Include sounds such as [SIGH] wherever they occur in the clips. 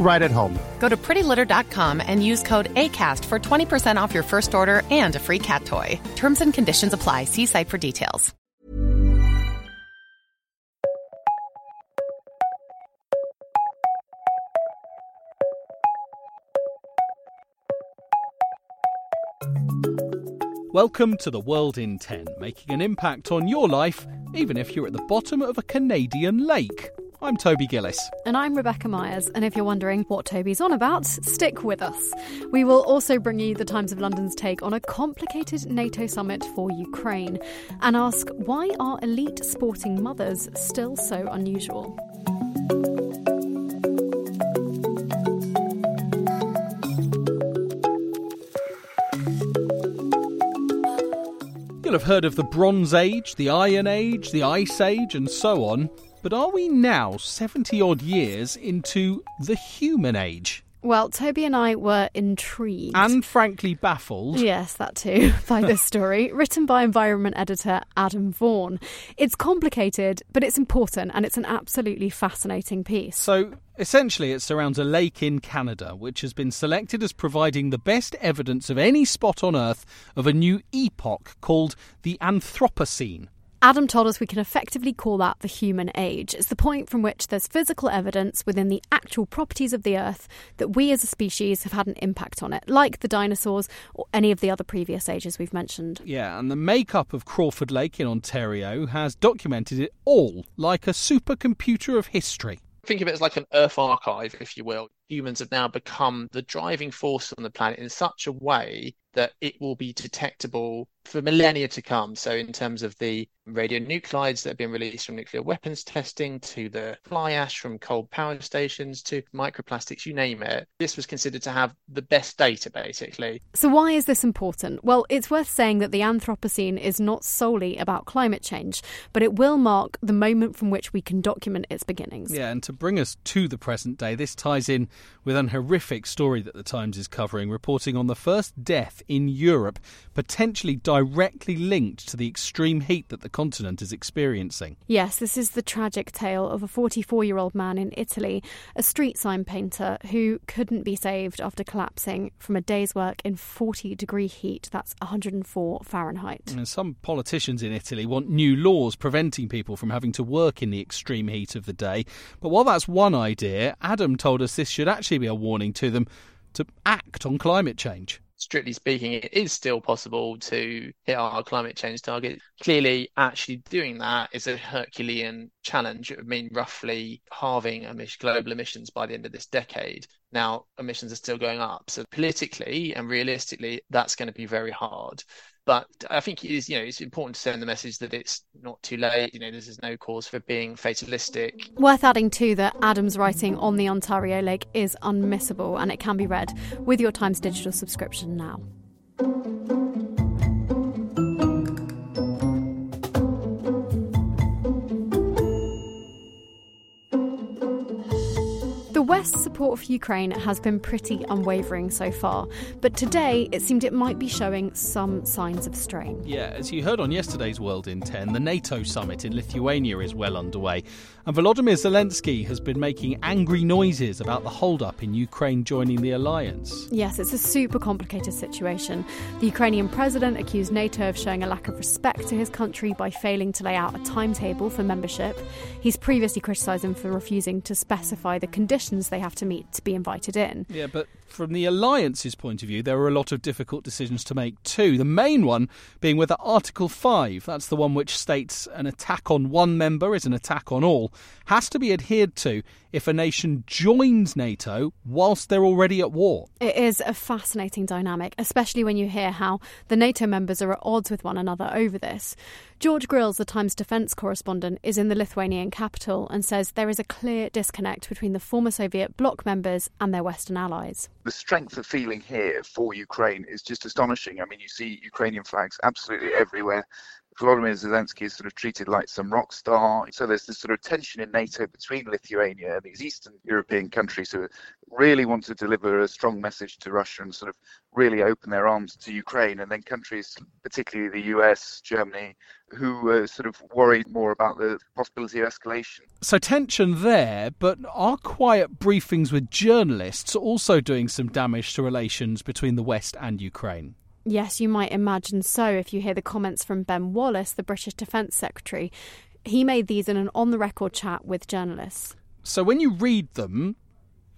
right at home. Go to prettylitter.com and use code ACAST for 20% off your first order and a free cat toy. Terms and conditions apply. See site for details. Welcome to the World in 10, making an impact on your life, even if you're at the bottom of a Canadian lake. I'm Toby Gillis. And I'm Rebecca Myers. And if you're wondering what Toby's on about, stick with us. We will also bring you the Times of London's take on a complicated NATO summit for Ukraine and ask why are elite sporting mothers still so unusual? You'll have heard of the Bronze Age, the Iron Age, the Ice Age, and so on. But are we now 70 odd years into the human age? Well, Toby and I were intrigued. And frankly baffled. Yes, that too, [LAUGHS] by this story, written by environment editor Adam Vaughan. It's complicated, but it's important, and it's an absolutely fascinating piece. So, essentially, it surrounds a lake in Canada, which has been selected as providing the best evidence of any spot on Earth of a new epoch called the Anthropocene. Adam told us we can effectively call that the human age. It's the point from which there's physical evidence within the actual properties of the Earth that we as a species have had an impact on it, like the dinosaurs or any of the other previous ages we've mentioned. Yeah, and the makeup of Crawford Lake in Ontario has documented it all like a supercomputer of history. Think of it as like an Earth archive, if you will. Humans have now become the driving force on the planet in such a way that it will be detectable for millennia to come. So, in terms of the radionuclides that have been released from nuclear weapons testing, to the fly ash from coal power stations, to microplastics, you name it, this was considered to have the best data, basically. So, why is this important? Well, it's worth saying that the Anthropocene is not solely about climate change, but it will mark the moment from which we can document its beginnings. Yeah, and to bring us to the present day, this ties in with an horrific story that the Times is covering, reporting on the first death in Europe, potentially directly linked to the extreme heat that the continent is experiencing. Yes, this is the tragic tale of a 44 year old man in Italy, a street sign painter who couldn't be saved after collapsing from a day's work in 40 degree heat. That's 104 Fahrenheit. Mm, and some politicians in Italy want new laws preventing people from having to work in the extreme heat of the day. But while that's one idea, Adam told us this should actually be a warning to them to act on climate change strictly speaking, it is still possible to hit our climate change target. Clearly, actually doing that is a Herculean challenge. It would mean roughly halving global emissions by the end of this decade. Now, emissions are still going up. So, politically and realistically, that's going to be very hard. But I think it is, you know, it's important to send the message that it's not too late. You know, this is no cause for being fatalistic. Worth adding too that Adam's writing on the Ontario Lake is unmissable and it can be read with your Times digital subscription now. West's support for Ukraine has been pretty unwavering so far, but today it seemed it might be showing some signs of strain. Yeah, as you heard on yesterday's World in 10, the NATO summit in Lithuania is well underway, and Volodymyr Zelensky has been making angry noises about the hold-up in Ukraine joining the alliance. Yes, it's a super complicated situation. The Ukrainian president accused NATO of showing a lack of respect to his country by failing to lay out a timetable for membership. He's previously criticised them for refusing to specify the conditions they have to meet to be invited in. Yeah, but from the alliance's point of view, there are a lot of difficult decisions to make too. The main one being whether Article 5, that's the one which states an attack on one member is an attack on all, has to be adhered to if a nation joins NATO whilst they're already at war. It is a fascinating dynamic, especially when you hear how the NATO members are at odds with one another over this. George Grylls, the Times defence correspondent, is in the Lithuanian capital and says there is a clear disconnect between the former Soviet bloc members and their Western allies. The strength of feeling here for Ukraine is just astonishing. I mean, you see Ukrainian flags absolutely everywhere. Volodymyr Zelensky is sort of treated like some rock star. So there's this sort of tension in NATO between Lithuania and these Eastern European countries who really want to deliver a strong message to Russia and sort of really open their arms to Ukraine. And then countries, particularly the US, Germany, who are sort of worried more about the possibility of escalation. So tension there, but are quiet briefings with journalists also doing some damage to relations between the West and Ukraine? Yes, you might imagine so if you hear the comments from Ben Wallace, the British Defence Secretary. He made these in an on the record chat with journalists. So when you read them,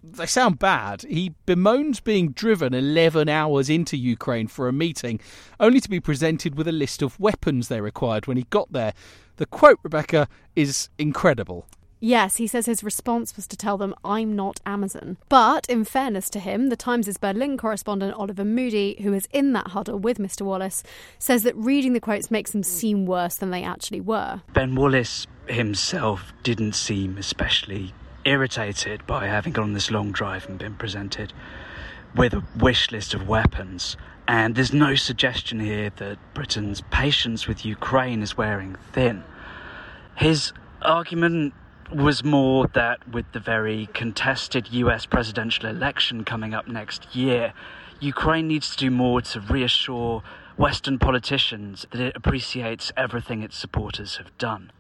they sound bad. He bemoans being driven 11 hours into Ukraine for a meeting, only to be presented with a list of weapons they required when he got there. The quote, Rebecca, is incredible. Yes, he says his response was to tell them, I'm not Amazon. But in fairness to him, the Times' Berlin correspondent Oliver Moody, who is in that huddle with Mr. Wallace, says that reading the quotes makes them seem worse than they actually were. Ben Wallace himself didn't seem especially irritated by having gone on this long drive and been presented with a wish list of weapons. And there's no suggestion here that Britain's patience with Ukraine is wearing thin. His argument was more that with the very contested US presidential election coming up next year, Ukraine needs to do more to reassure Western politicians that it appreciates everything its supporters have done.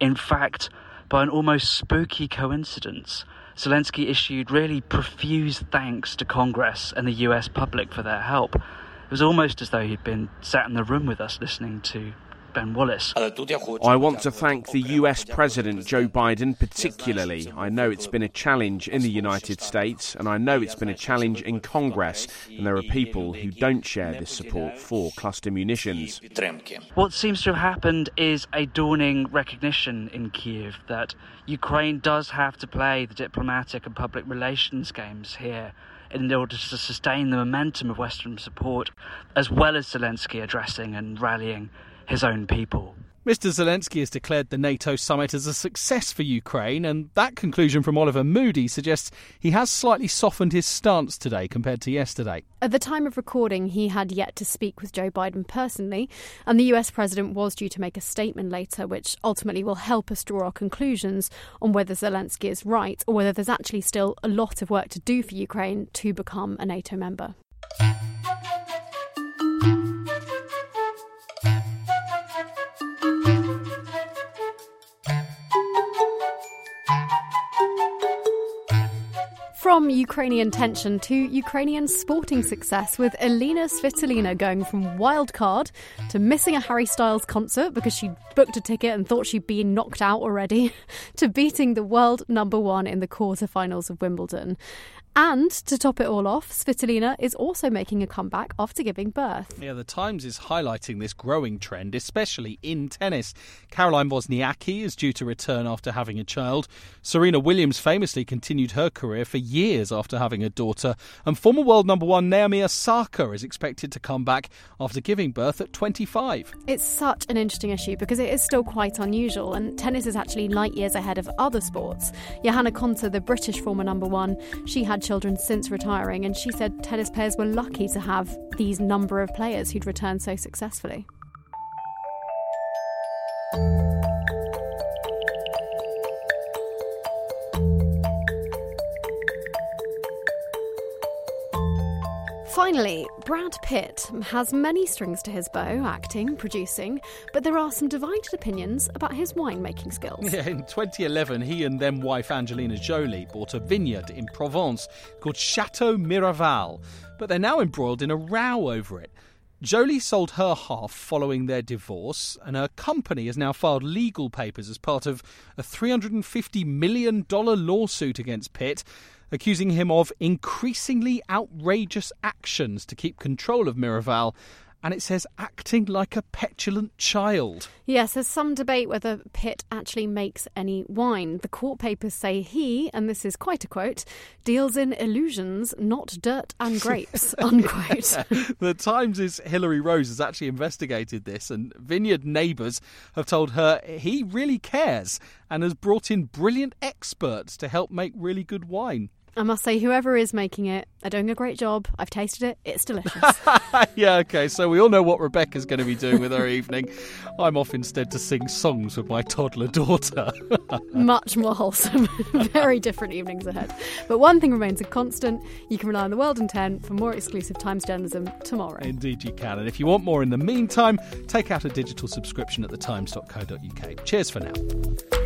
In fact, by an almost spooky coincidence, Zelensky issued really profuse thanks to Congress and the US public for their help. It was almost as though he'd been sat in the room with us listening to Ben Wallace. I want to thank the US President Joe Biden particularly. I know it's been a challenge in the United States, and I know it's been a challenge in Congress, and there are people who don't share this support for cluster munitions. What seems to have happened is a dawning recognition in Kiev that Ukraine does have to play the diplomatic and public relations games here in order to sustain the momentum of Western support, as well as Zelensky addressing and rallying his own people. Mr. Zelensky has declared the NATO summit as a success for Ukraine, and that conclusion from Oliver Moody suggests he has slightly softened his stance today compared to yesterday. At the time of recording, he had yet to speak with Joe Biden personally, and the US president was due to make a statement later, which ultimately will help us draw our conclusions on whether Zelensky is right or whether there's actually still a lot of work to do for Ukraine to become a NATO member. From Ukrainian tension to Ukrainian sporting success, with Elina Svitolina going from wild card to missing a Harry Styles concert because she booked a ticket and thought she'd been knocked out already, [LAUGHS] to beating the world number one in the quarterfinals of Wimbledon. And to top it all off, Svitolina is also making a comeback after giving birth. Yeah, the Times is highlighting this growing trend, especially in tennis. Caroline Wozniacki is due to return after having a child. Serena Williams famously continued her career for years after having a daughter. And former world number one Naomi Osaka is expected to come back after giving birth at 25. It's such an interesting issue because it is still quite unusual, and tennis is actually light years ahead of other sports. Johanna Konta, the British former number one, she had children since retiring, and she said tennis players were lucky to have these number of players who'd returned so successfully. Finally, Brad Pitt has many strings to his bow, acting, producing, but there are some divided opinions about his winemaking skills. Yeah, [LAUGHS] in 2011, he and then wife Angelina Jolie bought a vineyard in Provence called Chateau Miraval, but they're now embroiled in a row over it. Jolie sold her half following their divorce, and her company has now filed legal papers as part of a $350 million lawsuit against Pitt accusing him of increasingly outrageous actions to keep control of Miraval and it says acting like a petulant child. Yes, there's some debate whether Pitt actually makes any wine. The court papers say he, and this is quite a quote, deals in illusions, not dirt and [LAUGHS] grapes, unquote. [LAUGHS] the Times' Hilary Rose has actually investigated this, and vineyard neighbours have told her he really cares and has brought in brilliant experts to help make really good wine. I must say, whoever is making it are doing a great job. I've tasted it, it's delicious. [LAUGHS] yeah, okay, so we all know what Rebecca's going to be doing with her evening. I'm off instead to sing songs with my toddler daughter. [LAUGHS] Much more wholesome. [LAUGHS] Very different evenings ahead. But one thing remains a constant you can rely on the world in 10 for more exclusive Times journalism tomorrow. Indeed, you can. And if you want more in the meantime, take out a digital subscription at thetimes.co.uk. Cheers for now.